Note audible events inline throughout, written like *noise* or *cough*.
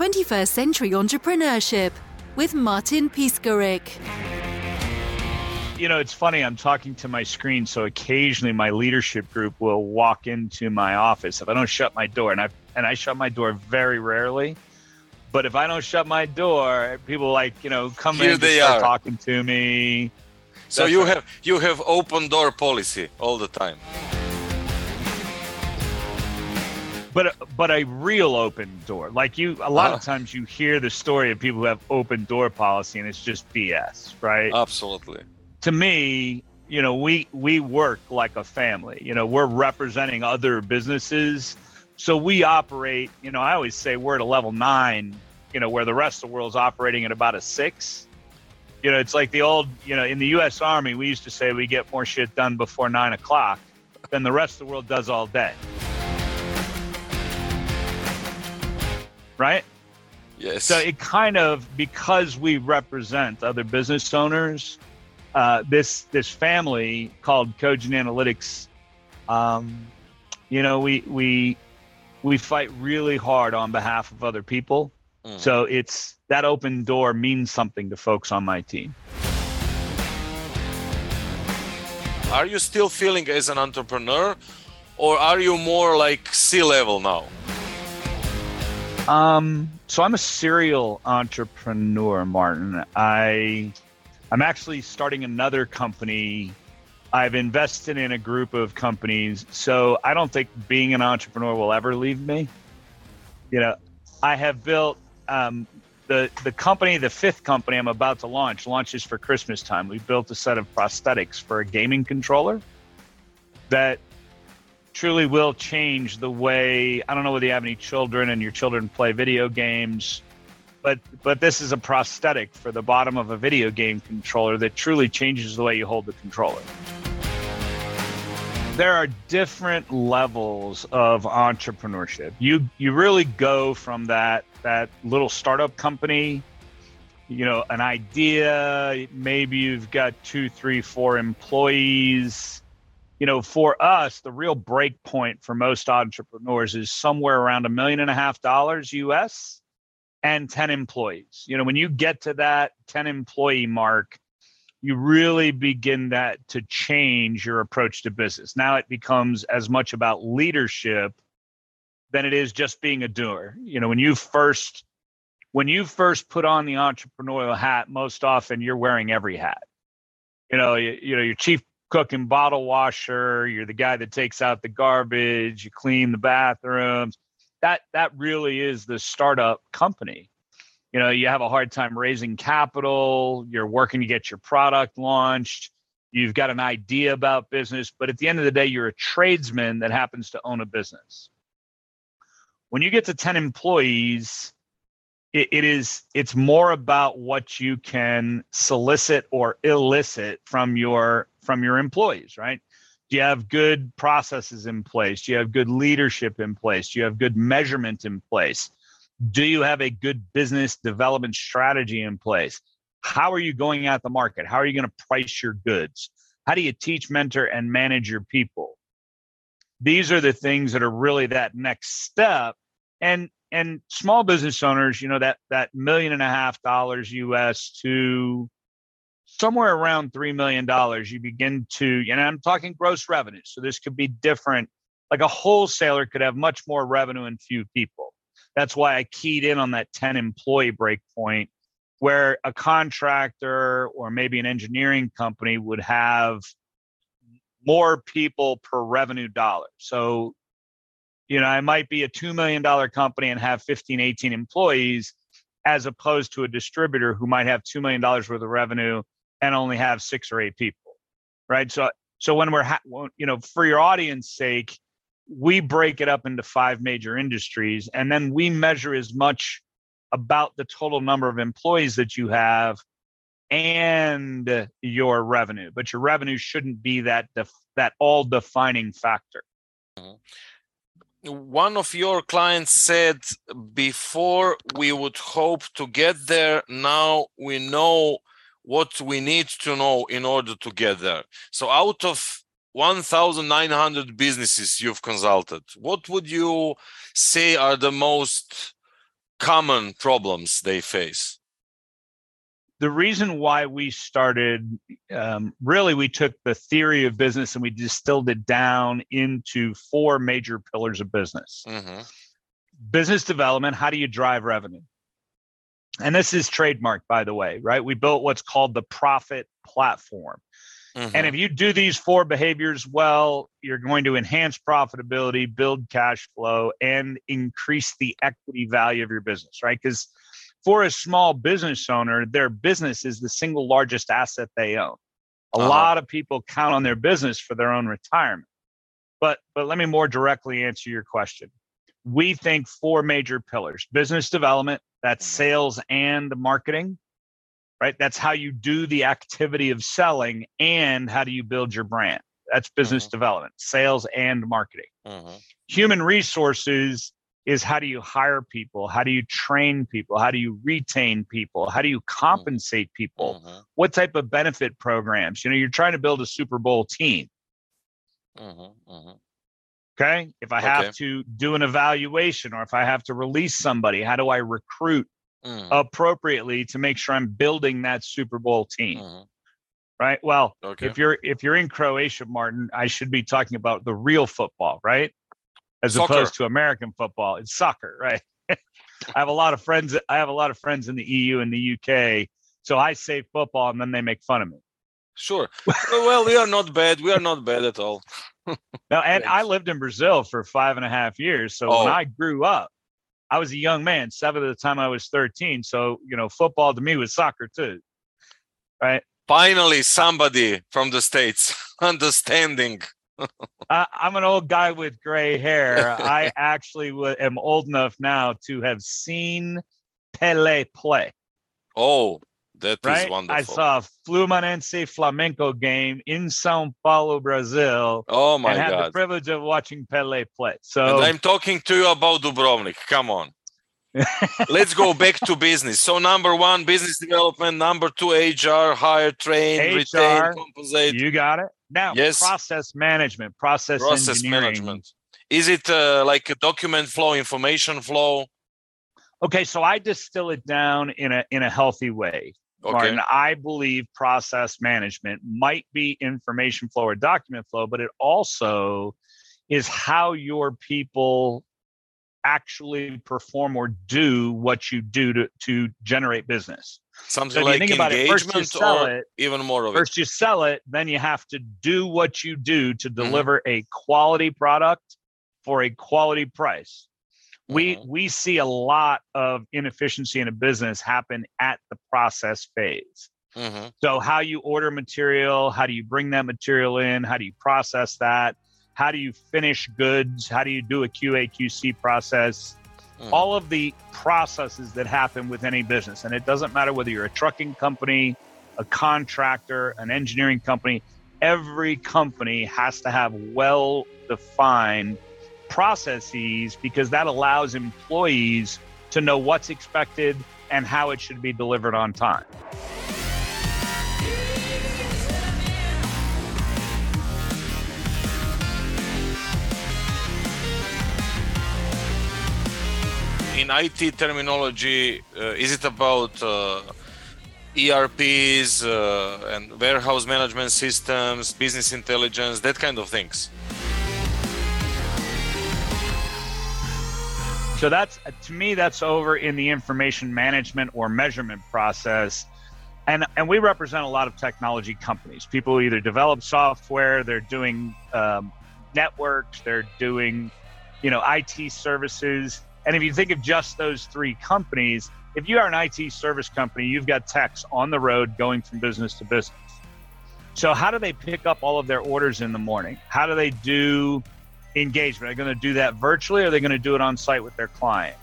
21st Century Entrepreneurship with Martin Piskarik. You know, it's funny. I'm talking to my screen, so occasionally my leadership group will walk into my office if I don't shut my door, and I and I shut my door very rarely. But if I don't shut my door, people like you know come Here in they start are. talking to me. So That's you right. have you have open door policy all the time. But but a real open door. Like you a lot of Uh-huh. times you hear the story of people who have open door policy and it's just bs right? Absolutely. to me you know we we work like a family. You know we're representing other businesses. So we operate you know i always say we're at a level nine you know where the rest of the world's operating at about a six. You know it's like the old you know in the u.s army we used to say we get more shit done before nine o'clock than the rest of the world does all day right Yes. so it kind of because we represent other business owners, uh, this this family called Cogent Analytics, um, you know, we we we fight really hard on behalf of other people. Mm. So it's that open door means something to folks on my team. are you still feeling as an entrepreneur, or are you more like C level now? Um, so I'm a serial entrepreneur, Martin. I I'm actually starting another company. I've invested in a group of companies, so I don't think being an entrepreneur will ever leave me. You know, I have built um, the the company, the fifth company I'm about to launch, launches for Christmas time. We built a set of prosthetics for a gaming controller that truly will change the way I don't know whether you have any children and your children play video games, but but this is a prosthetic for the bottom of a video game controller that truly changes the way you hold the controller. There are different levels of entrepreneurship. You you really go from that that little startup company you know an idea maybe you've got two three four employees you know, for us, the real break point for most entrepreneurs is somewhere around a million and a half dollars US and 10 employees. You know, when you get to that 10 employee mark, you really begin that to change your approach to business. Now it becomes as much about leadership than it is just being a doer. You know, when you first when you first put on the entrepreneurial hat, most often you're wearing every hat. You know, you, you know, your chief cook and bottle washer you're the guy that takes out the garbage you clean the bathrooms. That that really is the startup company. You know you have a hard time raising capital you're working to get your product launched you've got an idea about business but at the end of the day you're a tradesman that happens to own a business. When you get to 10 employees it, it is it's more about what you can solicit or elicit from your from your employees right? Do you have good processes in place? Do you have good leadership in place? Do you have good measurement in place? Do you have a good business development strategy in place? How are you going at the market? How are you going to price your goods? How do you teach mentor and manage your people? These are the things that are really that next step. And and small business owners you know that that million and a half dollars us to somewhere around three million dollars you begin to and i'm talking gross revenue so this could be different. Like a wholesaler could have much more revenue and few people. That's why i keyed in on that 10 employee breakpoint, where a contractor or maybe an engineering company would have more people per revenue dollar. So you know, I might be a $2 million company and have 15, 18 employees, as opposed to a distributor who might have $2 million worth of revenue and only have six or eight people. Right. So, so when we're, ha- you know, for your audience sake, we break it up into five major industries and then we measure as much about the total number of employees that you have and your revenue but your revenue shouldn't be that def- that all defining factor mm-hmm. One of your clients said before we would hope to get there now we know what we need to know in order to get there so out of 1900 businesses you've consulted what would you say are the most common problems they face? The reason why we started, um, really, we took the theory of business and we distilled it down into four major pillars of business hmm business development. How do you drive revenue? And this is trademark by the way, right? We built what's called the profit platform. Mm-hmm. And if you do these four behaviors well, you're going to enhance profitability, build cash flow, and increase the equity value of your business, right? Because for a small business owner, their business is the single largest asset they own. A Uh-huh. lot of people count on their business for their own retirement. But but let me more directly answer your question. We think four major pillars: business development, that's Mhm. sales and marketing, right? That's how you do the activity of selling and how do you build your brand. That's business development, sales and marketing. hmm Human resources is how do you hire people? How do you train people? How do you retain people? How do you compensate people? hmm What type of benefit programs? You know, you're trying to build a Super Bowl team. hmm hmm Okay. If I Okay. have to do an evaluation or if I have to release somebody, how do I recruit hmm appropriately to make sure I'm building that Super Bowl team? hmm Right. Well, Okay. if you're if you're in Croatia, Martin, I should be talking about the real football, right? As Soccer. opposed to American football. It's soccer, right? *laughs* I have a lot of friends. I have a lot of friends in the EU and the UK. So I say football, and then they make fun of me. Sure. well, we are not bad. We are not bad at all. *laughs* Now, and I lived in Brazil for five and a half years. So Oh. when I grew up, I was a young man, seven at the time I was 13. So, you know, football to me was soccer too. Right. Finally, somebody from the states *laughs* understanding. *laughs* I, I'm an old guy with gray hair. I *laughs* actually wa- am old enough now to have seen Pele play. Oh, that is Right. wonderful. I saw a Fluminense Flamengo game in Sao Paulo, Brazil, oh my and had the privilege of watching Pele play. And So I'm talking to you about Dubrovnik. Come on. Let's go back to business. So number one, business development. Number two, HR, hire, train, retain, HR, compensate. You got it. Now, Yes. process management, process, process management. Is it uh, like a document flow, information flow? Okay, so I distill it down in a in a healthy way. Okay. Martin, I believe process management might be information flow or document flow, but it also is how your people actually perform or do what you do to, to generate business. Something So like think about it, first you engagement sell or it, even more of it. first you sell it, then you have to do what you do to Mm-hmm. deliver a quality product for a quality price. We Mhm. we see a lot of inefficiency in a business happen at the process phase. Mhm. So how you order material, how do you bring that material in, how do you process that? How do you finish goods? How do you do a QA QC process? Mhm. All of the processes that happen with any business. And it doesn't matter whether you're a trucking company, a contractor, an engineering company, every company has to have well defined processes because that allows employees to know what's expected and how it should be delivered on time. In IT terminology, uh, is it about uh, ERPs uh, and warehouse management systems, business intelligence, that kind of things? So that's to me that's over in the information management or measurement process. And and we represent a lot of technology companies. People either develop software, they're doing um, networks, they're doing, you know, IT services. And if you think of just those three companies, if you are an IT service company, you've got techs on the road going from business to business. So how do they pick up all of their orders in the morning? How do they do engagement? Are they going to do that virtually or are they going to do it on site with their client?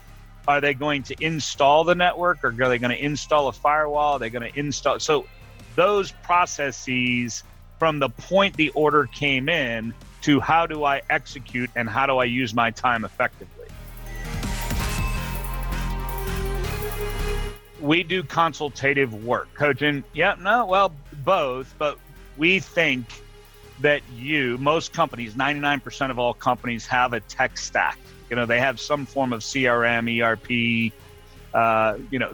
Are they going to install the network or are they going to install a firewall? Are they going to install? So those processes from the point the order came in to how do I execute and how do I use my time effectively? We do consultative work. Coaching, yeah, no, well, both, but we think that you, most companies, 99% of all companies have a tech stack. You know, they have some form of CRM, ERP, Uh, you know,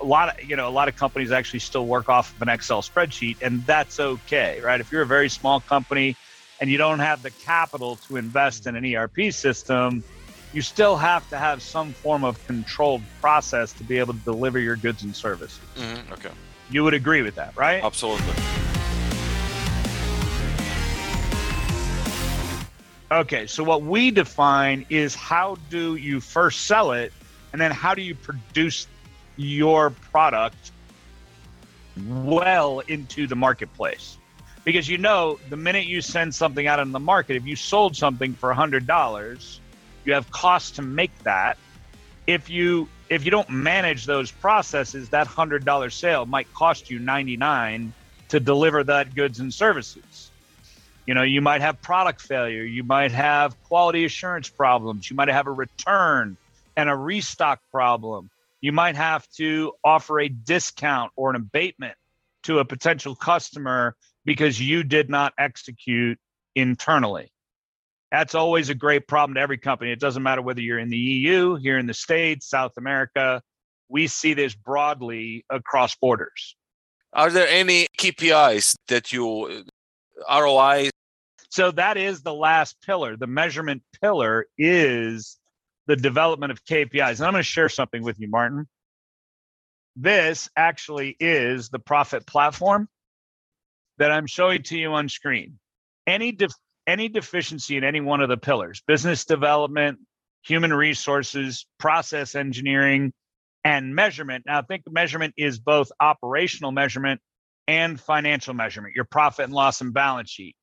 a lot of you know a lot of companies actually still work off of an Excel spreadsheet, and that's okay, right? If you're a very small company and you don't have the capital to invest in an ERP system, you still have to have some form of controlled process to be able to deliver your goods and services. Mm-hmm. Okay. You would agree with that, right? Absolutely. Okay, so what we define is how do you first sell it, and then how do you produce your product well into the marketplace? Because you know, the minute you send something out in the market, if you sold something for $100, you have costs to make that. If you if you don't manage those processes, that $100 sale might cost you 99 to deliver that goods and services you know, you might have product failure, you might have quality assurance problems, you might have a return and a restock problem. You might have to offer a discount or an abatement to a potential customer because you did not execute internally. That's always a great problem to every company. It doesn't matter whether you're in the EU, here in the States, South America. We see this broadly across borders. Are there any KPIs that you uh, ROI. So that is the last pillar. The measurement pillar is the development of KPIs. And I'm going to share something with you, Martin. This actually is the profit platform that I'm showing to you on screen. Any any deficiency in any one of the pillars, business development, human resources, process engineering, and measurement. Now, think measurement is both operational measurement and financial measurement, your profit and loss and balance sheet.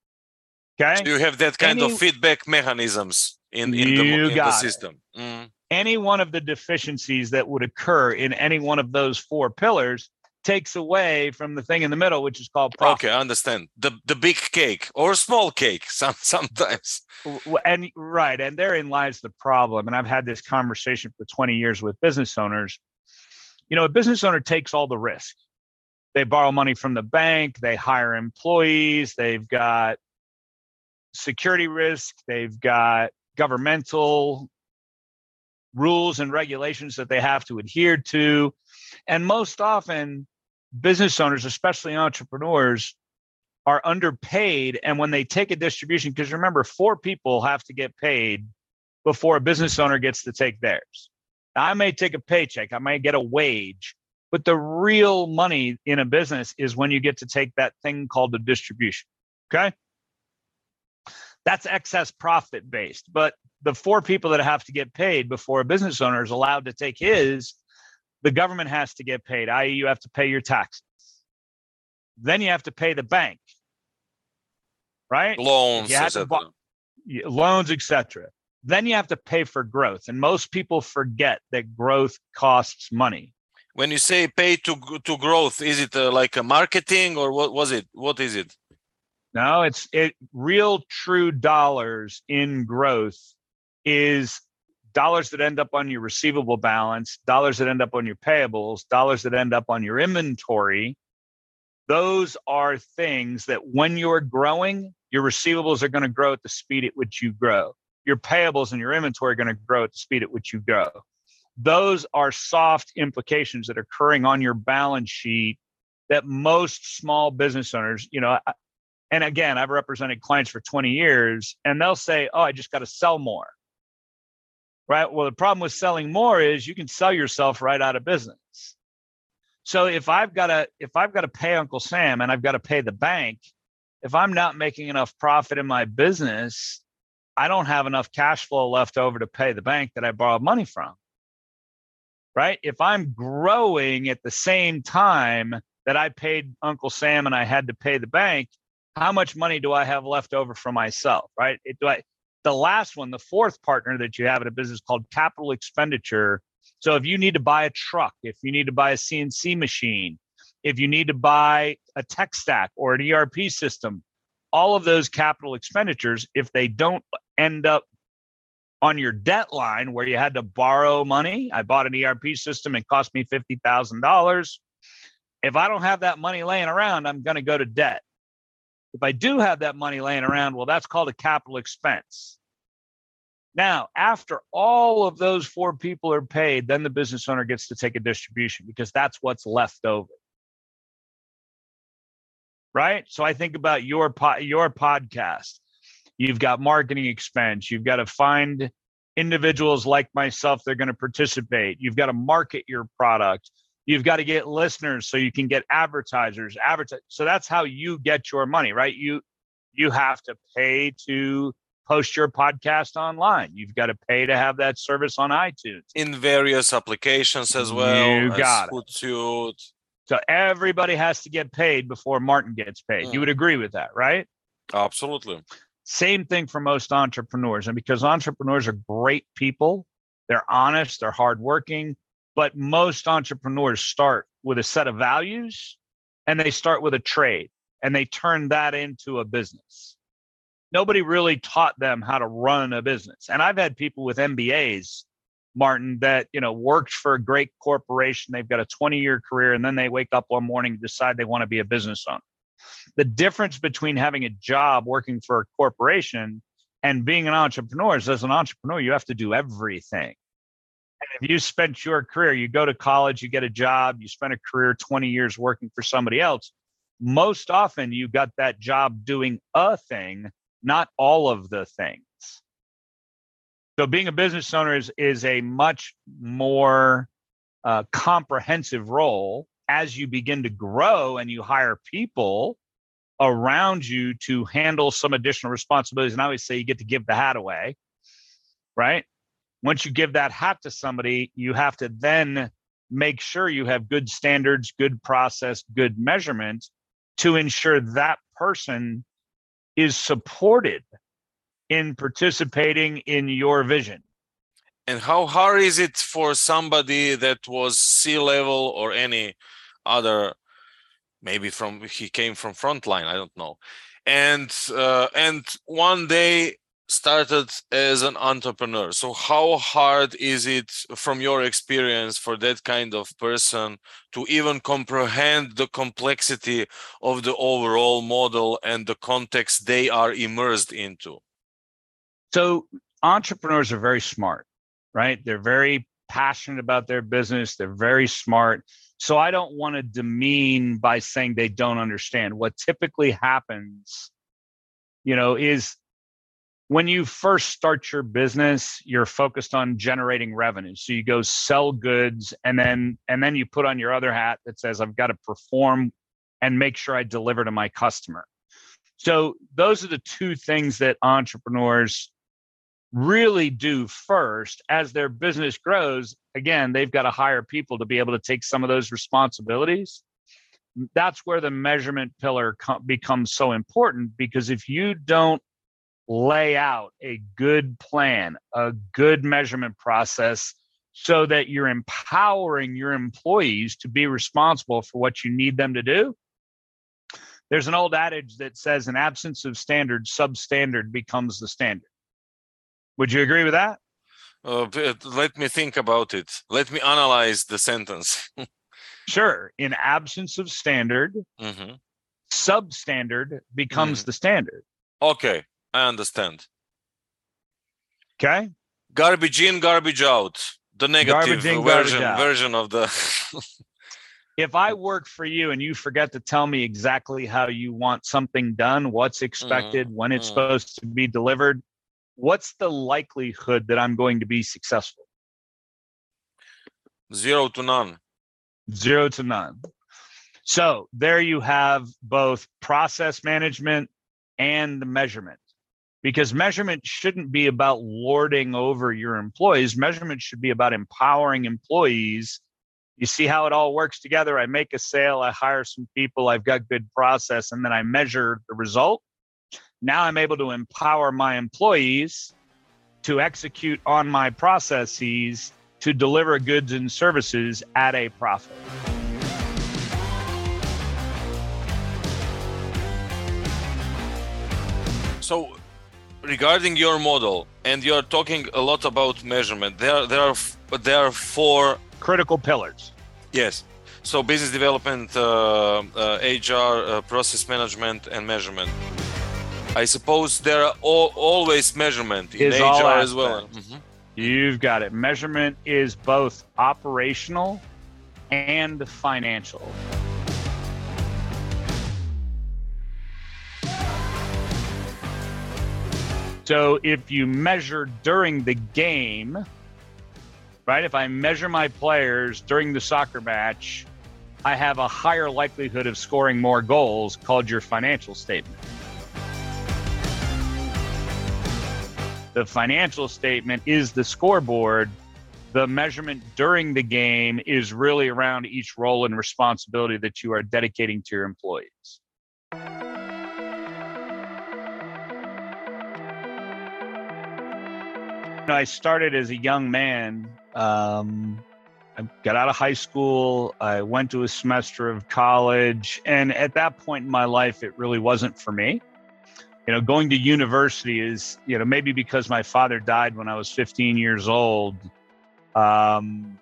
Okay. So you have that kind Any, of feedback mechanisms in, in, the, in the, system. Mm. Any one of the deficiencies that would occur in any one of those four pillars takes away from the thing in the middle, which is called profit. Okay, I understand. The the big cake or small cake *laughs* some, sometimes. And right, and therein lies the problem. And I've had this conversation for 20 years with business owners. You know, a business owner takes all the risk they borrow money from the bank, they hire employees, they've got security risk, they've got governmental rules and regulations that they have to adhere to. And most often, business owners, especially entrepreneurs, are underpaid. And when they take a distribution, because remember, four people have to get paid before a business owner gets to take theirs. Now, I may take a paycheck, I may get a wage, but the real money in a business is when you get to take that thing called a distribution. Okay. That's excess profit based. But the four people that have to get paid before a business owner is allowed to take his, the government has to get paid, i.e., you have to pay your taxes. Then you have to pay the bank, right? Loans, etc. loans, etc. Then you have to pay for growth, and most people forget that growth costs money when you say pay to to growth is it uh, like a marketing or what was it what is it no it's it real true dollars in growth is dollars that end up on your receivable balance dollars that end up on your payables dollars that end up on your inventory those are things that when you're growing your receivables are going to grow at the speed at which you grow your payables and your inventory are going to grow at the speed at which you grow those are soft implications that are occurring on your balance sheet that most small business owners, you know, and again, I've represented clients for 20 years and they'll say, Oh, I just got to sell more. Right. Well, the problem with selling more is you can sell yourself right out of business. So if I've got to if I've got to pay Uncle Sam and I've got to pay the bank, if I'm not making enough profit in my business, I don't have enough cash flow left over to pay the bank that I borrowed money from right? If I'm growing at the same time that I paid Uncle Sam and I had to pay the bank, how much money do I have left over for myself, right? It, do I, the last one, the fourth partner that you have in a business called capital expenditure. So if you need to buy a truck, if you need to buy a CNC machine, if you need to buy a tech stack or an ERP system, all of those capital expenditures, if they don't end up on your debt line where you had to borrow money. I bought an ERP system, it cost me $50,000. If I don't have that money laying around, I'm going to go to debt. If I do have that money laying around, well, that's called a capital expense. Now, after all of those four people are paid, then the business owner gets to take a distribution because that's what's left over. Right? So I think about your po- your podcast. You've got marketing expense, you've got to find individuals like myself they're going to participate. You've got to market your product. You've got to get listeners so you can get advertisers, advertise. So that's how you get your money, right? You you have to pay to post your podcast online. You've got to pay to have that service on iTunes. In various applications as well. You got it. So everybody has to get paid before Martin gets paid. Mm. You would agree with that, right? Absolutely. Same thing for most entrepreneurs. And because entrepreneurs are great people, they're honest, they're hardworking, but most entrepreneurs start with a set of values and they start with a trade and they turn that into a business. Nobody really taught them how to run a business. And I've had people with MBAs, Martin, that, you know, worked for a great corporation. They've got a 20 year career and then they wake up one morning and decide they want to be a business owner. The difference between having a job working for a corporation and being an entrepreneur is as an entrepreneur, you have to do everything. You spent your career, you go to college, you get a job, you spend a career 20 years working for somebody else, most often you got that job doing a thing, not all of the things. So being a business owner is, is a much more uh, comprehensive role as you begin to grow and you hire people around you to handle some additional responsibilities. And I always say you get to give the hat away, right? Once you give that hat to somebody, you have to then make sure you have good standards, good process, good measurement to ensure that person is supported in participating in your vision. And how hard is it for somebody that was C level or any other, maybe from he came from frontline, I don't know, and uh, and one day started as an entrepreneur. So how hard is it from your experience for that kind of person to even comprehend the complexity of the overall model and the context they are immersed into? So entrepreneurs are very smart, right? They're very passionate about their business. They're very smart. So I don't want to demean by saying they don't understand. What typically happens, you know, is when you first start your business, you're focused on generating revenue. So you go sell goods and then and then you put on your other hat that says I've got to perform and make sure I deliver to my customer. So those are the two things that entrepreneurs really do first as their business grows again they've got to hire people to be able to take some of those responsibilities that's where the measurement pillar com- becomes so important because if you don't lay out a good plan a good measurement process so that you're empowering your employees to be responsible for what you need them to do there's an old adage that says in absence of standard substandard becomes the standard would you agree with that? Uh, let me think about it. Let me analyze the sentence. *laughs* sure. In absence of standard, mm-hmm. substandard becomes mm-hmm. the standard. Okay, I understand. Okay. Garbage in, garbage out. The negative in, version version of the. *laughs* if I work for you and you forget to tell me exactly how you want something done, what's expected, mm-hmm. when it's mm-hmm. supposed to be delivered, what's the likelihood that I'm going to be successful? Zero to none. Zero to none. So there you have both process management and the measurement. Because measurement shouldn't be about lording over your employees. Measurement should be about empowering employees. You see how it all works together. I make a sale, I hire some people, I've got good process, and then I measure the result now I'm able to empower my employees to execute on my processes to deliver goods and services at a profit. So, regarding your model, and you're talking a lot about measurement. There, there are there are four critical pillars. Yes. So, business development, uh, uh, HR, uh, process management, and measurement I suppose there are all, always measurement in Is all HR as well. Mhm. You've got it. Measurement is both operational and financial. So if you measure during the game, right? If I measure my players during the soccer match, I have a higher likelihood of scoring more goals called your financial statement. The financial statement is the scoreboard. The measurement during the game is really around each role and responsibility that you are dedicating to your employees. Know, I started as a young man. Um, I got out of high school. I went to a semester of college. And at that point in my life, it really wasn't for me. You know, going to university is, you know, maybe because my father died when I was 15 years old. Um,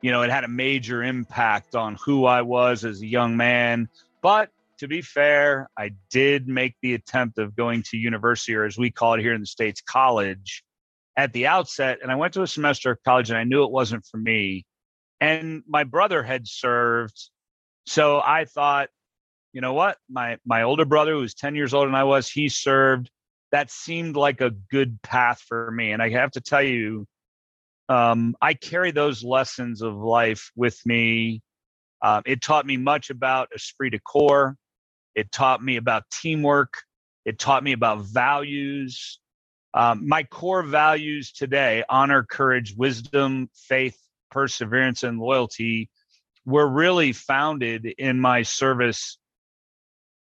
you know, it had a major impact on who I was as a young man. But to be fair, I did make the attempt of going to university, or as we call it here in the States, college at the outset. And I went to a semester of college and I knew it wasn't for me. And my brother had served. So I thought, you know what? My my older brother, who was 10 years older than I was, he served. That seemed like a good path for me. And I have to tell you, um, I carry those lessons of life with me. Um, it taught me much about esprit de corps. It taught me about teamwork. It taught me about values. Um, my core values today honor, courage, wisdom, faith, perseverance, and loyalty were really founded in my service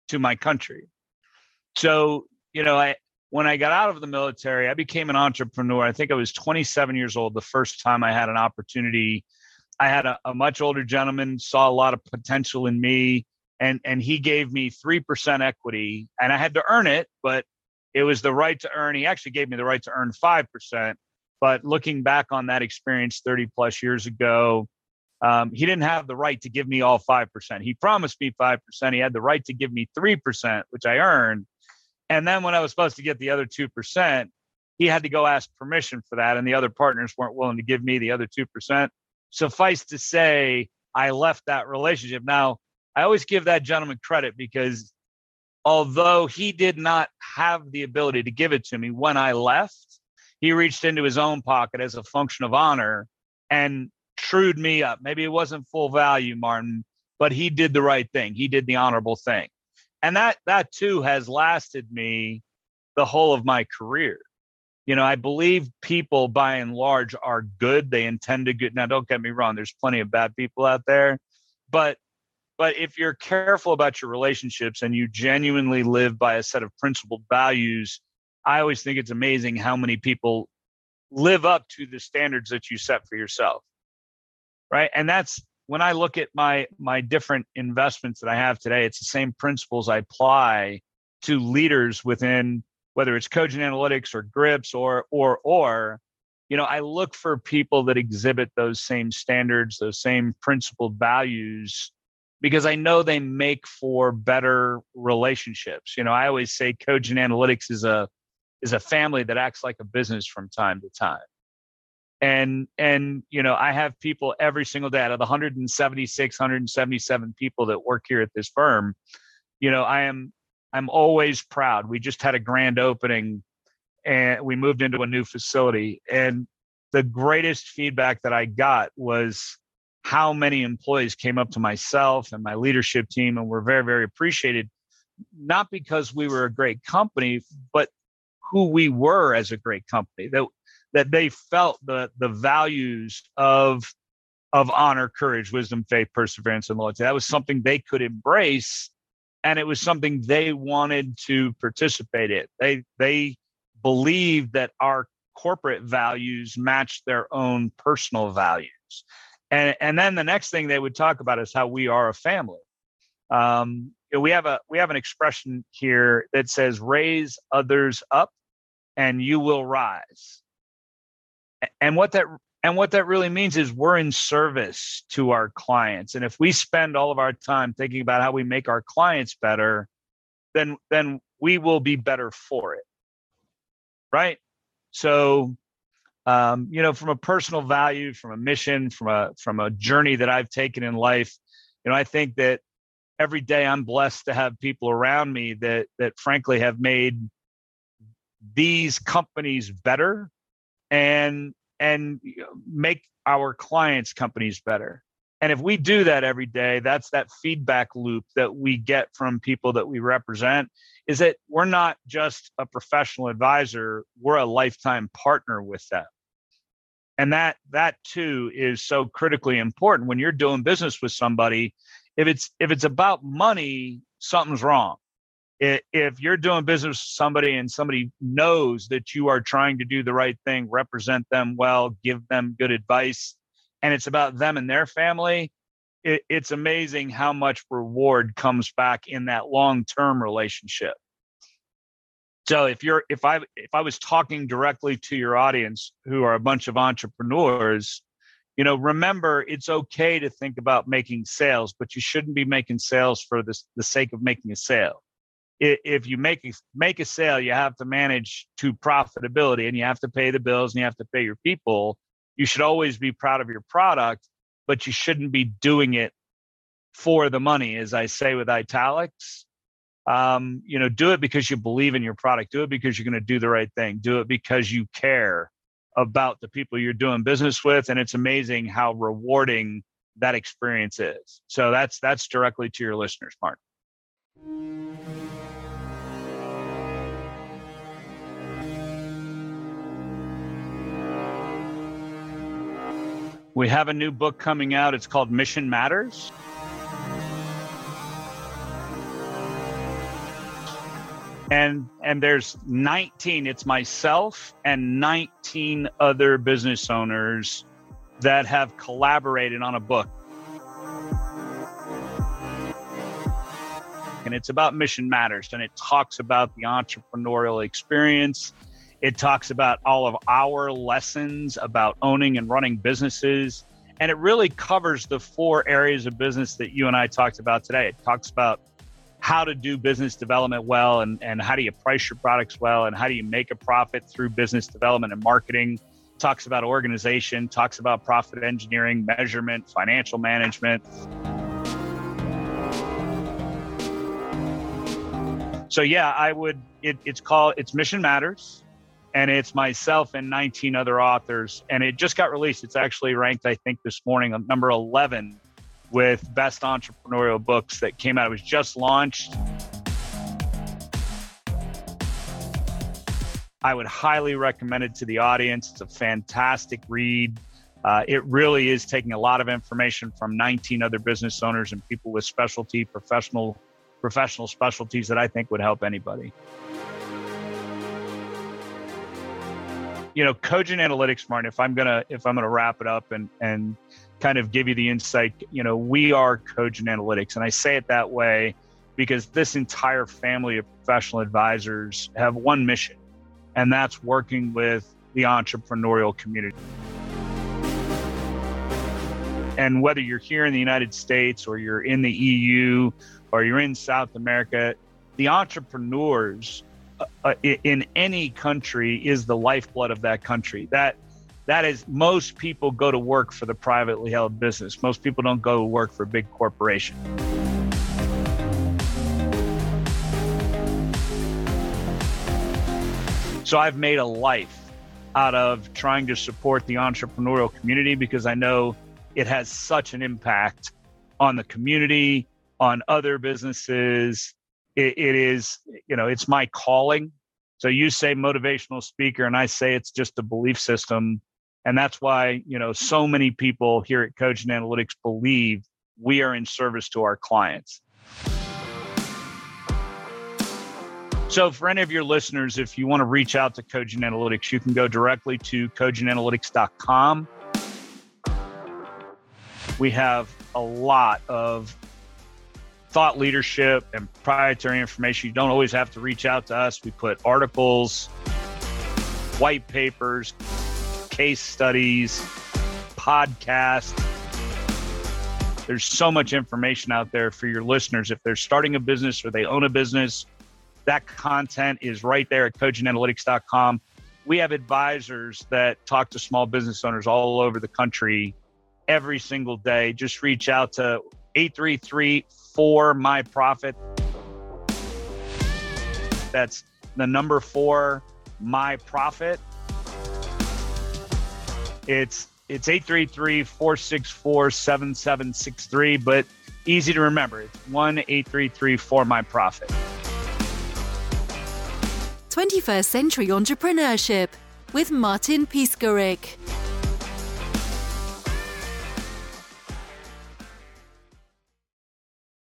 to my country. So, you know, I when I got out of the military, I became an entrepreneur. I think I was 27 years old the first time I had an opportunity. I had a, a much older gentleman, saw a lot of potential in me, and and he gave me three percent equity, and I had to earn it, but it was the right to earn. He actually gave me the right to earn 5%. But looking back on that experience 30 plus years ago, um, he didn't have the right to give me all 5%. He promised me 5%. He had the right to give me 3%, which I earned. And then when I was supposed to get the other 2%, he had to go ask permission for that. And the other partners weren't willing to give me the other 2%. Suffice to say, I left that relationship. Now, I always give that gentleman credit because although he did not have the ability to give it to me when I left, he reached into his own pocket as a function of honor and trued me up. Maybe it wasn't full value, Martin, but he did the right thing. He did the honorable thing. And that that too has lasted me the whole of my career. You know, I believe people by and large are good. They intend to good. Now, don't get me wrong, there's plenty of bad people out there, but but if you're careful about your relationships and you genuinely live by a set of principled values, I always think it's amazing how many people live up to the standards that you set for yourself. Right. And that's when I look at my my different investments that I have today, it's the same principles I apply to leaders within whether it's Cogent Analytics or Grips or or or you know, I look for people that exhibit those same standards, those same principled values because I know they make for better relationships. You know, I always say Cogent Analytics is a is a family that acts like a business from time to time. And and you know, I have people every single day out of the 176, 177 people that work here at this firm, you know, I am I'm always proud. We just had a grand opening and we moved into a new facility and the greatest feedback that I got was how many employees came up to myself and my leadership team and were very, very appreciated, not because we were a great company, but who we were as a great company. That that they felt the the values of of honor, courage, wisdom, faith, perseverance, and loyalty. That was something they could embrace, and it was something they wanted to participate in. They they believed that our corporate values matched their own personal values and and then the next thing they would talk about is how we are a family. Um, we have a we have an expression here that says "raise others up, and you will rise." And what that and what that really means is we're in service to our clients, and if we spend all of our time thinking about how we make our clients better, then then we will be better for it. Right. So, um, you know, from a personal value, from a mission, from a from a journey that I've taken in life, you know, I think that every day I'm blessed to have people around me that that frankly have made these companies better and and make our clients companies better. And if we do that every day that's that feedback loop that we get from people that we represent is that we're not just a professional advisor we're a lifetime partner with them and that that too is so critically important when you're doing business with somebody. If it's if it's about money something's wrong. If you're doing business with somebody and somebody knows that you are trying to do the right thing represent them well give them good advice and it's about them and their family it, it's amazing how much reward comes back in that long-term relationship so if you're if i if i was talking directly to your audience who are a bunch of entrepreneurs you know remember it's okay to think about making sales but you shouldn't be making sales for the, the sake of making a sale. If you make a, make a sale you have to manage to profitability and you have to pay the bills and you have to pay your people. You should always be proud of your product but you shouldn't be doing it for the money as i say with italics um, you know do it because you believe in your product. Do it because you're going to do the right thing. Do it because you care about the people you're doing business with and it's amazing how rewarding that experience is. So that's that's directly to your listeners mark. We have a new book coming out. It's called mission matters and and there's 19 it's myself and 19 other business owners that have collaborated on a book. And it's about mission matters and it talks about the entrepreneurial experience. It talks about all of our lessons about owning and running businesses. And it really covers the four areas of business that you and I talked about today. It talks about how to do business development well and, and how do you price your products well and how do you make a profit through business development and marketing. Talks about organization talks about profit engineering measurement financial management. So yeah i would it, it's called it's mission matters and it's myself and 19 other authors and it just got released. It's actually ranked i think this morning number 11 with best entrepreneurial books that came out. It was just launched. I would highly recommend it to the audience. It's a fantastic read. Uh, it really is taking a lot of information from 19 other business owners and people with specialty professional professional specialties that I think would help anybody. You know, Cogent Analytics, Martin. If I'm gonna if I'm gonna wrap it up and and kind of give you the insight. You know, we are Cogent Analytics, and I say it that way because this entire family of professional advisors have one mission, and that's working with the entrepreneurial community. And whether you're here in the United States or you're in the EU or you're in South America, the entrepreneurs uh, uh in any country is the lifeblood of that country. That that is most people go to work for the privately held business. Most people don't go to work for a big corporation so i've made a life out of trying to support the entrepreneurial community because i know it has such an impact on the community on other businesses. It, it is you know it's my calling. So you say motivational speaker and i say it's just a belief system and that's why, you know, so many people here at Cogent Analytics believe we are in service to our clients. So, for any of your listeners, if you want to reach out to Cogent Analytics, you can go directly to cogentanalytics.com. We have a lot of thought leadership and proprietary information. You don't always have to reach out to us. We put articles, white papers, case studies, podcasts. There's so much information out there for your listeners. If they're starting a business or they own a business That content is right there at cogentanalytics.com. We have advisors that talk to small business owners all over the country every single day. Just reach out to 833 4 My Profit. That's the number four, My Profit. It's it's 833-464-7763, but easy to remember. It's 1-833 My Profit. 21st Century Entrepreneurship with Martin Piskarik.